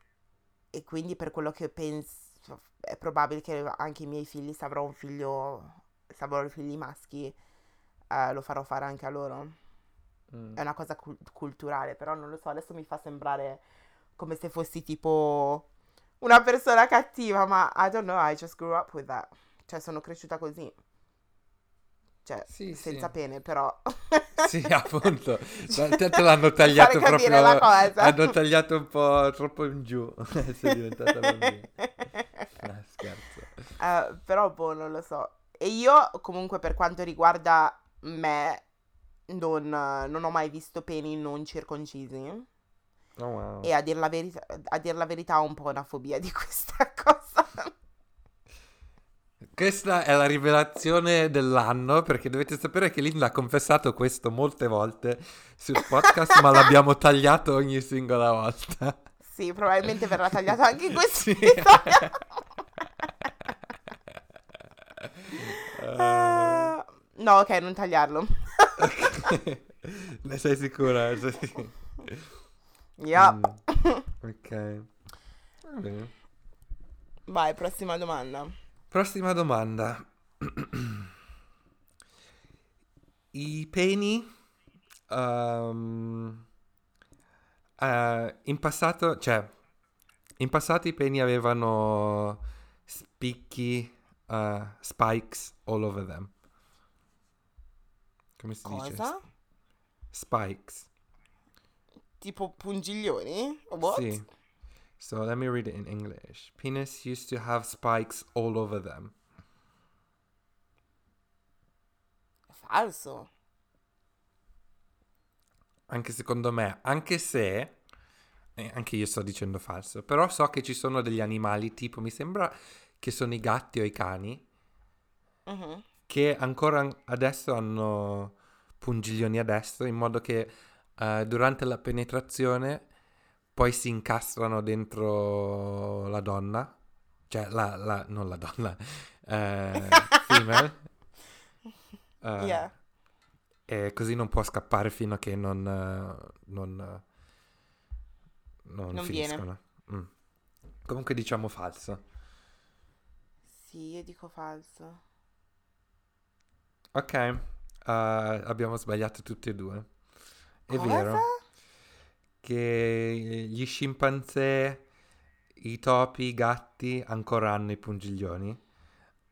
e quindi per quello che penso, è probabile che anche i miei figli, se avrò un figlio, se avrò figli maschi, eh, lo farò fare anche a loro. Mm. È una cosa cul- culturale, però non lo so, adesso mi fa sembrare come se fossi tipo una persona cattiva, ma I don't know, I just grew up with that. Cioè, sono cresciuta così. Cioè, Sì, senza sì. pene, però. <laughs> Sì, appunto. <laughs> Te te l'hanno tagliato proprio. la cosa. Hanno tagliato un po' troppo in giù. <laughs> Sei diventata bambina. No, scherzo. Eh, però, boh, non lo so. E io, comunque, per quanto riguarda me, non, non ho mai visto peni non circoncisi. Oh, wow. E a dir la verità, a dir la verità ho un po' una fobia di questa cosa. Questa è la rivelazione dell'anno perché dovete sapere che Linda ha confessato questo molte volte sul podcast, ma l'abbiamo <laughs> tagliato ogni singola volta. Sì, probabilmente verrà tagliato anche in <laughs> questo Sì. <laughs> Ah, no, ok, non tagliarlo. ne sei sicura? Sei sicura? Yup. Mm, ok. Bene. Vai, prossima domanda. Prossima domanda. I peni ehm, eh, in passato, cioè in passato i peni avevano spicchi, eh, spikes all over them. Come si dice? Cosa? Spikes. Tipo pungiglioni? What? Sì. So let me read it in English. Penis used to have spikes all over them. Falso. Anche secondo me, anche se, eh, anche io sto dicendo falso, però so che ci sono degli animali, tipo mi sembra che sono i gatti o i cani, Mhm. che ancora an- adesso hanno pungiglioni a destra, in modo che eh, durante la penetrazione poi si incastrano dentro la donna, cioè la, la- non la donna, <laughs> eh, female. <laughs> Eh, Yeah. E così non può scappare fino a che non, eh, non, non Non viene. finiscono. Mm. Comunque diciamo falso. Sì, io dico falso. Ok, eh, abbiamo sbagliato tutti e due. È Cosa? vero che gli scimpanzé, i topi, i gatti ancora hanno i pungiglioni,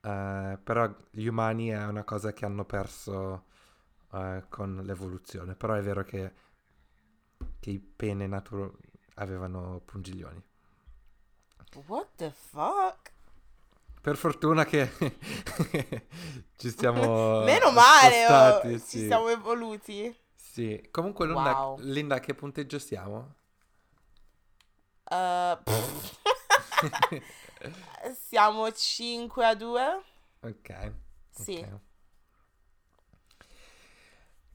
eh, però gli umani è una cosa che hanno perso eh, con l'evoluzione. Però è vero che, che i pene naturo avevano pungiglioni. What the fuck? Per fortuna che <laughs> ci siamo <laughs> Meno male, oh, spostati, ci sì. siamo evoluti. Sì, comunque Linda, Wow. Linda, a che punteggio siamo? Uh. <laughs> Siamo 5 a 2? Ok. Sì. Ok.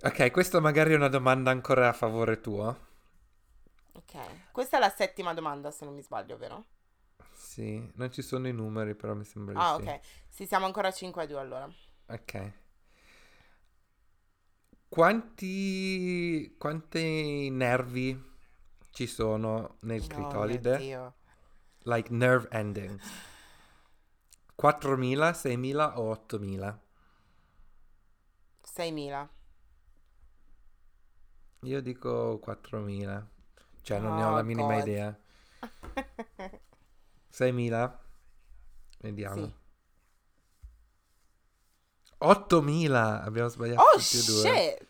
Ok, questa magari è una domanda ancora a favore tuo. Ok. Questa è la settima domanda, se non mi sbaglio, vero? Sì, non ci sono i numeri, però mi sembra di Ah, ok. Sì, siamo ancora 5 a 2 allora. Ok. Quanti, quanti nervi ci sono nel Oh, clitoride? Dio. like nerve endings. 4.000, 6.000 o 8.000? 6.000. Io dico 4.000. Cioè, non ne ho Oh, la minima God. idea. <laughs> 6.000? Vediamo. Sì. 8.000! Abbiamo sbagliato Oh, tutti e due. shit!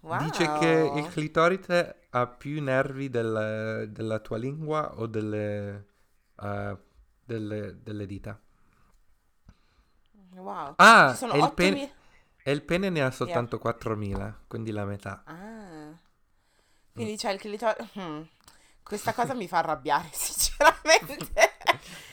Wow. Dice che il clitoride ha più nervi del- della tua lingua o delle, eh, delle, delle dita. Wow. Ah, Ci sono e il, 8.000 pene, e il pene ne ha soltanto 4.000, quindi la metà. Ah. Quindi c'è il clitoride... Hmm. Questa cosa mi fa arrabbiare, <laughs> sinceramente.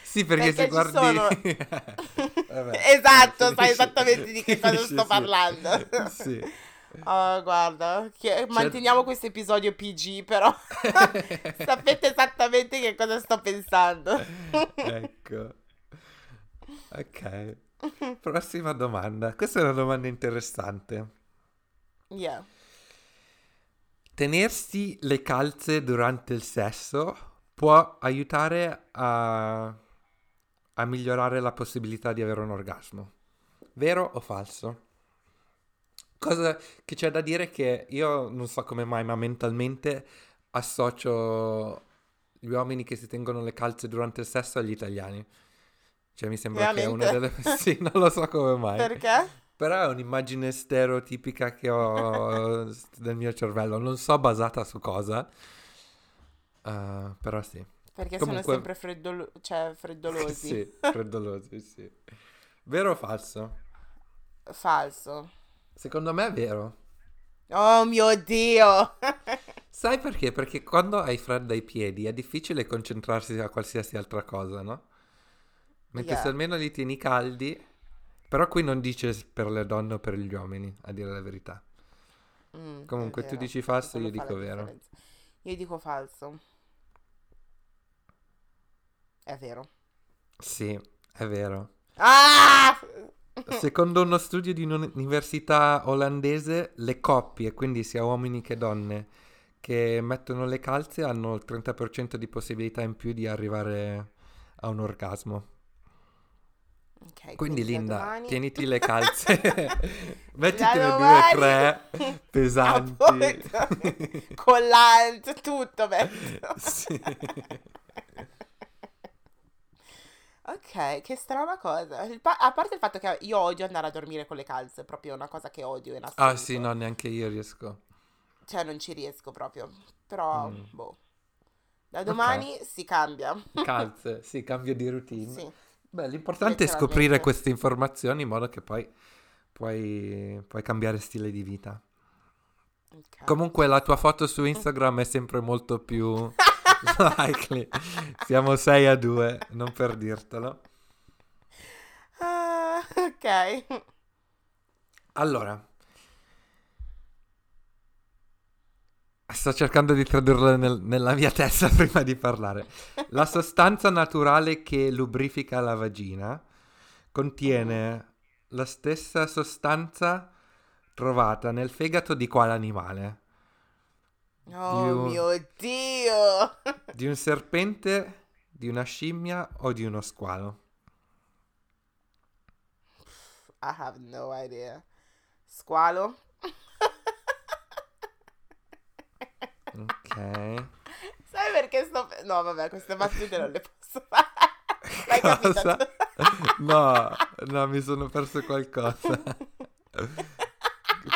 Sì, perché, se Perché ci guardi... sono- <laughs> <laughs> Vabbè, Esatto, <laughs> sai esattamente di che cosa sto parlando. Sì. <laughs> Oh, guarda, che- manteniamo questo episodio PG, però <laughs> sapete esattamente che cosa sto pensando. ecco. Ok. Prossima domanda. Questa è una domanda interessante. Yeah. Tenersi le calze durante il sesso può aiutare a, a migliorare la possibilità di avere un orgasmo. Vero o falso? Cosa che c'è da dire che io non so come mai, ma mentalmente associo gli uomini che si tengono le calze durante il sesso agli italiani. Cioè mi sembra che è Veramente? una delle... <laughs> Sì, non lo so come mai. Perché? Però è un'immagine stereotipica che ho <laughs> del mio cervello. Non so basata su cosa. Uh, però sì. Perché Comunque- sono sempre freddolo- cioè, freddolosi. <laughs> sì, freddolosi, sì. Vero o falso? Falso. Secondo me è vero. Oh mio Dio! <laughs> Sai perché? Perché quando hai freddo ai piedi è difficile concentrarsi a qualsiasi altra cosa, no? Mentre Yeah. se almeno li tieni caldi... Però qui non dice per le donne o per gli uomini, a dire la verità. Mm, Comunque, tu dici falso, io dico vero. differenza. Io dico falso. È vero. Sì, è vero. Ah! Secondo uno studio di un'università olandese, le coppie, quindi sia uomini che donne, che mettono le calze hanno il 30% di possibilità in più di arrivare a un orgasmo. Ok, Quindi da Linda, tieniti le calze, <laughs> mettitene due o tre pesanti. Collante, tutto metto. <laughs> Sì. Ok, che strana cosa. Pa- a parte il fatto che io odio andare a dormire con le calze, proprio una cosa che odio in assoluto. Ah sì, no, neanche io riesco. Cioè, non ci riesco proprio. Però, Mm. boh. Da domani si cambia. Calze, sì, cambio di routine. Sì. Beh, l'importante è scoprire queste informazioni in modo che poi puoi, puoi cambiare stile di vita. Ok. Comunque la tua foto su Instagram è sempre molto più <laughs> <laughs> likely. Siamo 6 a 2, non per dirtelo. Ah, ok. Allora, sto cercando di tradurlo nel- nella mia testa <laughs> prima di parlare. La sostanza naturale che lubrifica la vagina contiene la stessa sostanza trovata nel fegato di quale animale? Oh Dio. mio Dio. <laughs> Di un serpente, di una scimmia o di uno squalo? I have no idea. Squalo? Ok. <laughs> Sai perché sto... No, vabbè, queste battute non le posso <laughs> fare. L'hai Cosa? No, no, mi sono perso qualcosa.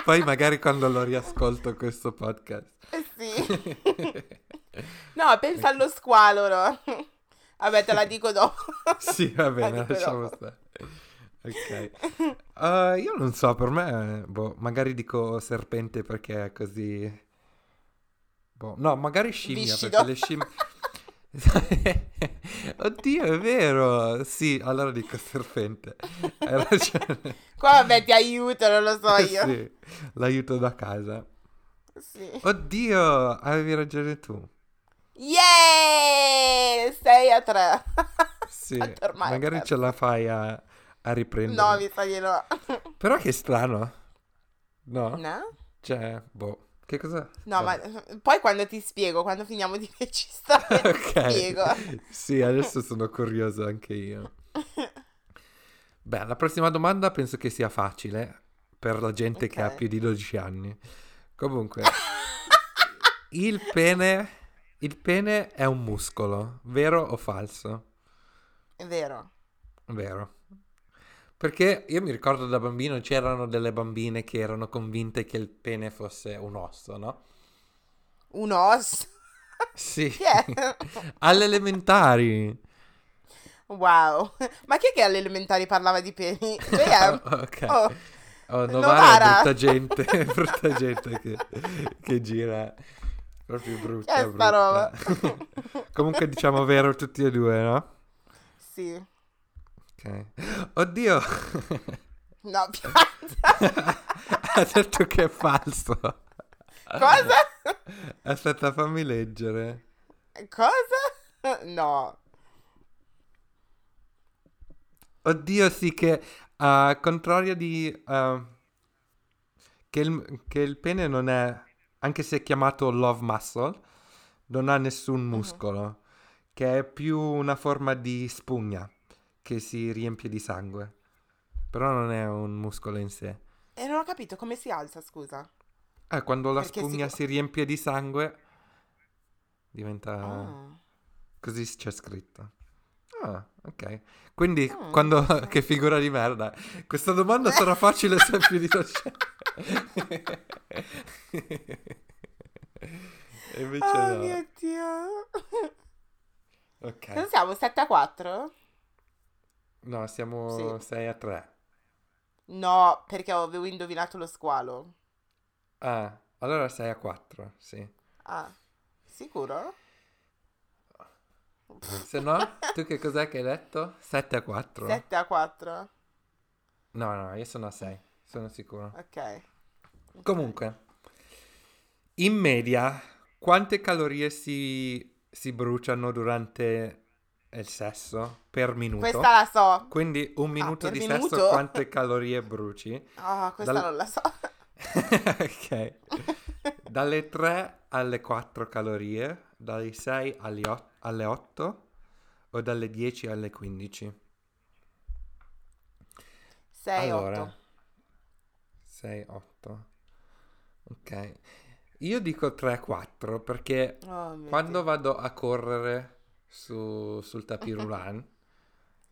Poi magari quando lo riascolto questo podcast. Sì. <laughs> No, pensa allo squalo, no? <laughs> Vabbè, te la dico dopo. <laughs> Sì, va bene, La lasciamo dopo. stare. Ok. Uh, io non so, per me, boh, magari dico serpente perché è così... Boh, no, magari scimmia Viscido. perché le scimmie... Oddio, è vero. Sì, allora dico serpente. Hai ragione. Qua vabbè ti aiuto, non lo so io. Sì, l'aiuto da casa. Sì. Oddio, avevi ragione tu. Yeah! 6 a 3. Sì, <laughs> magari ce la fai a, a riprendere. No, mi sa di no. <laughs> Però che strano. No? No? Cioè, boh, che cosa? No, Vabbè. ma poi quando ti spiego, quando finiamo di registrare, <laughs> ti Ok. spiego. Sì, adesso sono curioso anche io. Beh, la prossima domanda penso che sia facile per la gente che ha più di 12 anni. Comunque, il pene, il pene è un muscolo, vero o falso? È vero. Vero. Perché io mi ricordo da bambino c'erano delle bambine che erano convinte che il pene fosse un osso, no? Un osso. Sì. <laughs> È? Alle elementari. Wow. Ma chi è che alle elementari parlava di peni? <laughs> JM. ok. Oh. Oh, Novara, Novara. è brutta gente, <laughs> brutta gente che, che gira. Proprio brutta, Che è sta roba? brutta. <laughs> Comunque diciamo vero tutti e due, no? Sì. Ok. Oddio, No, <laughs> pianta. ha detto che è falso. Cosa? Aspetta, fammi leggere. Cosa? No. Oddio, sì, che a contrario di... uh, che, il, che il pene non è, anche se è chiamato love muscle, non ha nessun muscolo, che è più una forma di spugna che si riempie di sangue. Però non è un muscolo in sé. E non ho capito come si alza, scusa. Eh, quando la Perché spugna si- si riempie di sangue, diventa... Ah. Così c'è scritto. Ah, ok. Quindi, Mm, quando... ok. <laughs> che figura di merda. Questa domanda sarà facile se più di E invece Oh no. mio Dio. Ok. Cosa siamo? 7 a 4? No, siamo Sì. 6 a 3. No, perché avevo indovinato lo squalo. Ah, allora 6 a 4, sì. Ah, sicuro? Se no, tu che cos'è che hai detto? 7 a 4? 7 a 4? No, no, io sono a 6, sono sicuro. Ok. Comunque, in media, quante calorie si, si bruciano durante il sesso per minuto? Questa la so. Quindi un minuto per di minuto? sesso, quante <laughs> calorie bruci? Ah, questa Dal- non la so. <laughs> ok. Dalle 3 alle 4 calorie, dalle 6 alle 8, alle 8 o dalle 10 alle 15? 6, allora, 8. 6, 8. Ok. Io dico 3-4 perché Oh quando Dio. vado a correre su- sul tapis <laughs> roulant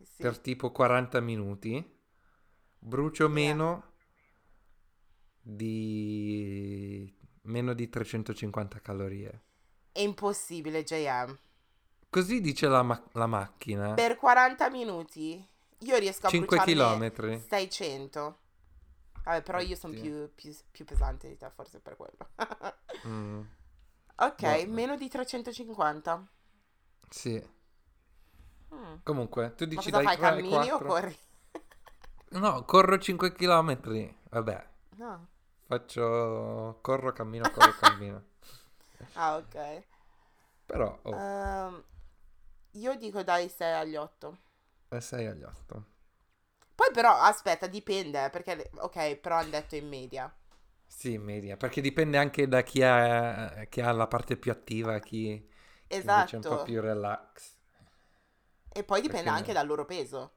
Sì. per tipo 40 minuti, brucio Yeah. meno di meno di 350 calorie. È impossibile, JM. Così dice la, ma- la macchina. Per 40 minuti io riesco a 5 bruciarne chilometri. 600. Vabbè, però io sono più, più, più pesante di te, forse per quello. <laughs> Mm, ok, Boh. meno di 350. sì. Mm. Comunque, tu Ma dici cosa dai fai, 3 ai cammini o 4? corri? <laughs> No, corro 5 km. Vabbè, No. faccio corro, cammino, corro, <laughs> cammino. Ah, ok. Però oh, Ehm, io dico dai 6 agli 8. è 6 agli 8. Poi però, aspetta, dipende, perché, le- ok, però hanno detto in media. Sì, in media, perché dipende anche da chi ha, chi ha la parte più attiva, chi chi invece è un po' Esatto. più relax. E poi dipende Perché- anche dal loro peso.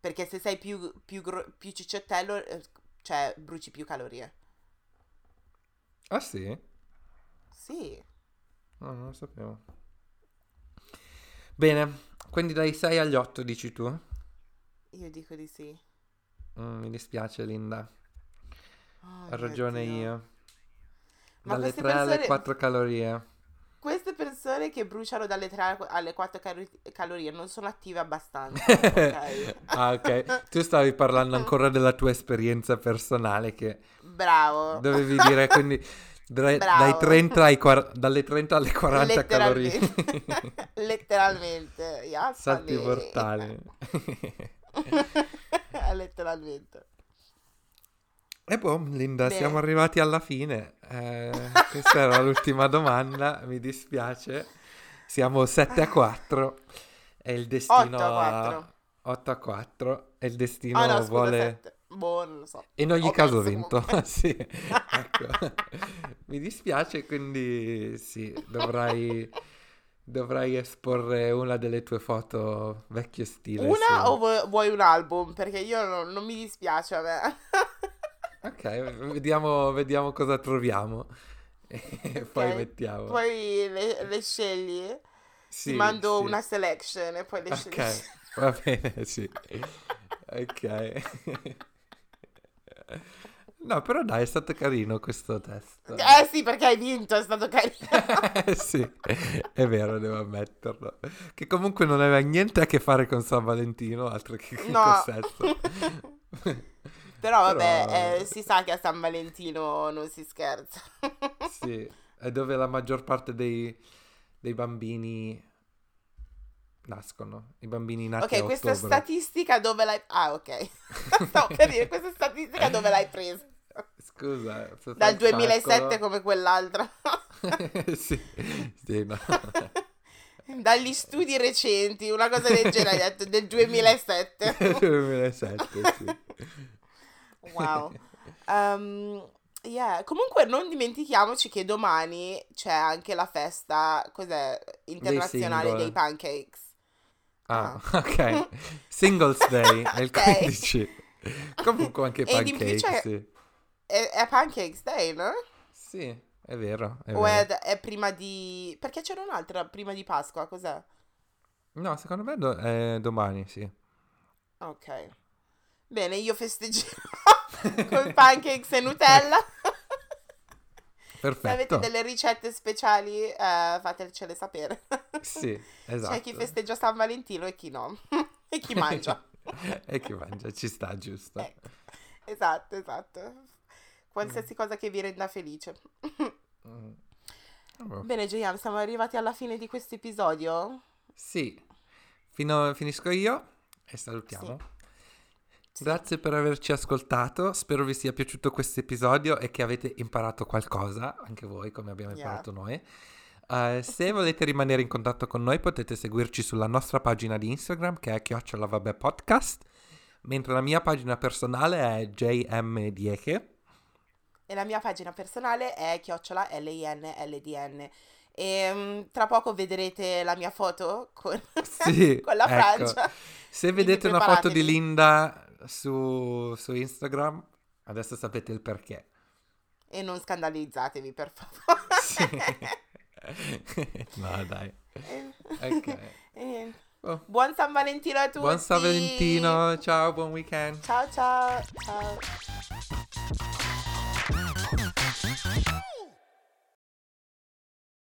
Perché se sei più, più, gro- più cicciottello, eh, cioè, bruci più calorie. Ah sì? Sì. No, non lo sapevo. Bene, quindi dai 6 agli 8 dici tu? Io dico di sì. Mm, mi dispiace Linda, Oh, ho ragione Dio. io. Ma Dalle queste 3 alle persone- 4 calorie. Queste persone che bruciano dalle 3 alle 4 calo- calorie non sono attive abbastanza. <laughs> ok? ah, ok. Tu stavi parlando ancora della tua esperienza personale che Bravo. dovevi dire, quindi <laughs> dai, dai 30 ai dalle 30 alle 40 calorie. Letteralmente. <laughs> Letteralmente. Ya, Salti sale. mortali. <laughs> Letteralmente. E boh, Linda, Bene. siamo arrivati alla fine. Eh, questa era l'ultima domanda, mi dispiace. Siamo 7 a 4 e il destino 8 a 4. 8 a 4 e il destino Ah no, scusa, vuole... 7. Boh, non lo so. In ogni Ho caso ho vinto. <laughs> sì, ecco. Mi dispiace, quindi sì, dovrai, dovrai esporre una delle tue foto vecchio stile. Una su- o vu- vuoi un album? Perché io non, non mi dispiace a me. <laughs> Ok, vediamo, vediamo cosa troviamo. <laughs> E poi mettiamo. Poi le, le scegli. Sì, Ti mando sì. una selection e poi le scegli. Ok, va bene, sì. Ok. No, però dai, è stato carino questo test. Eh sì, perché hai vinto, è stato carino. <laughs> sì, è vero, devo ammetterlo. Che comunque non aveva niente a che fare con San Valentino, altro che con No. il sesso. <laughs> Però vabbè, Però- eh, si sa che a San Valentino non si scherza. Sì, è dove la maggior parte dei, dei bambini nascono. I bambini nati a Ok, questa ottobre. statistica dove l'hai... Ah, ok. <laughs> Stavo per dire, questa statistica dove l'hai presa? Scusa, fai Dal il 2007 calcolo- come quell'altra. <laughs> sì, sì, no. <laughs> Dagli studi recenti, una cosa del genere, hai detto, del 2007. 2007, sì. Wow. Um, yeah. Comunque non dimentichiamoci che domani c'è anche la festa, cos'è, internazionale single. dei pancakes. Ah, <laughs> ok. Singles Day è il Ok. 15. Comunque anche in più pancake, c'è- sì. È, è Pancakes Day, no? Sì, è vero, è O vero. è, è prima di... Perché c'era un'altra prima di Pasqua, cos'è? No, secondo me do- è domani, sì. Ok. Bene, io festeggerò <laughs> con pancakes e Nutella. <laughs> Perfetto. Se avete delle ricette speciali, eh, fatecele sapere. Sì, esatto. <laughs> C'è chi festeggia San Valentino e chi no. <laughs> e chi mangia. <laughs> e chi mangia, ci sta, giusto. Ecco. Esatto, esatto. Qualsiasi cosa che vi renda felice. Mm. Bene, Gian, siamo arrivati alla fine di questo episodio. Sì, Fino- finisco io e salutiamo. Sì. Grazie per averci ascoltato, spero vi sia piaciuto questo episodio e che avete imparato qualcosa, anche voi come abbiamo Yeah. imparato noi. Eh, se volete rimanere in contatto con noi potete seguirci sulla nostra pagina di Instagram che è chiocciola vabbè podcast, mentre la mia pagina personale è jmdieche. E la mia pagina personale è chiocciola LINLDN. E mm, tra poco vedrete la mia foto con, Sì, <laughs> con la ecco. Francia. Se Quindi vedete una foto di. Linda su, su Instagram, adesso sapete il perché. E non scandalizzatevi, per <laughs> favore. Sì. no, dai. E- Ok. <laughs> e- Oh. Buon San Valentino a tutti. Buon San Valentino, ciao, buon weekend. Ciao ciao. ciao.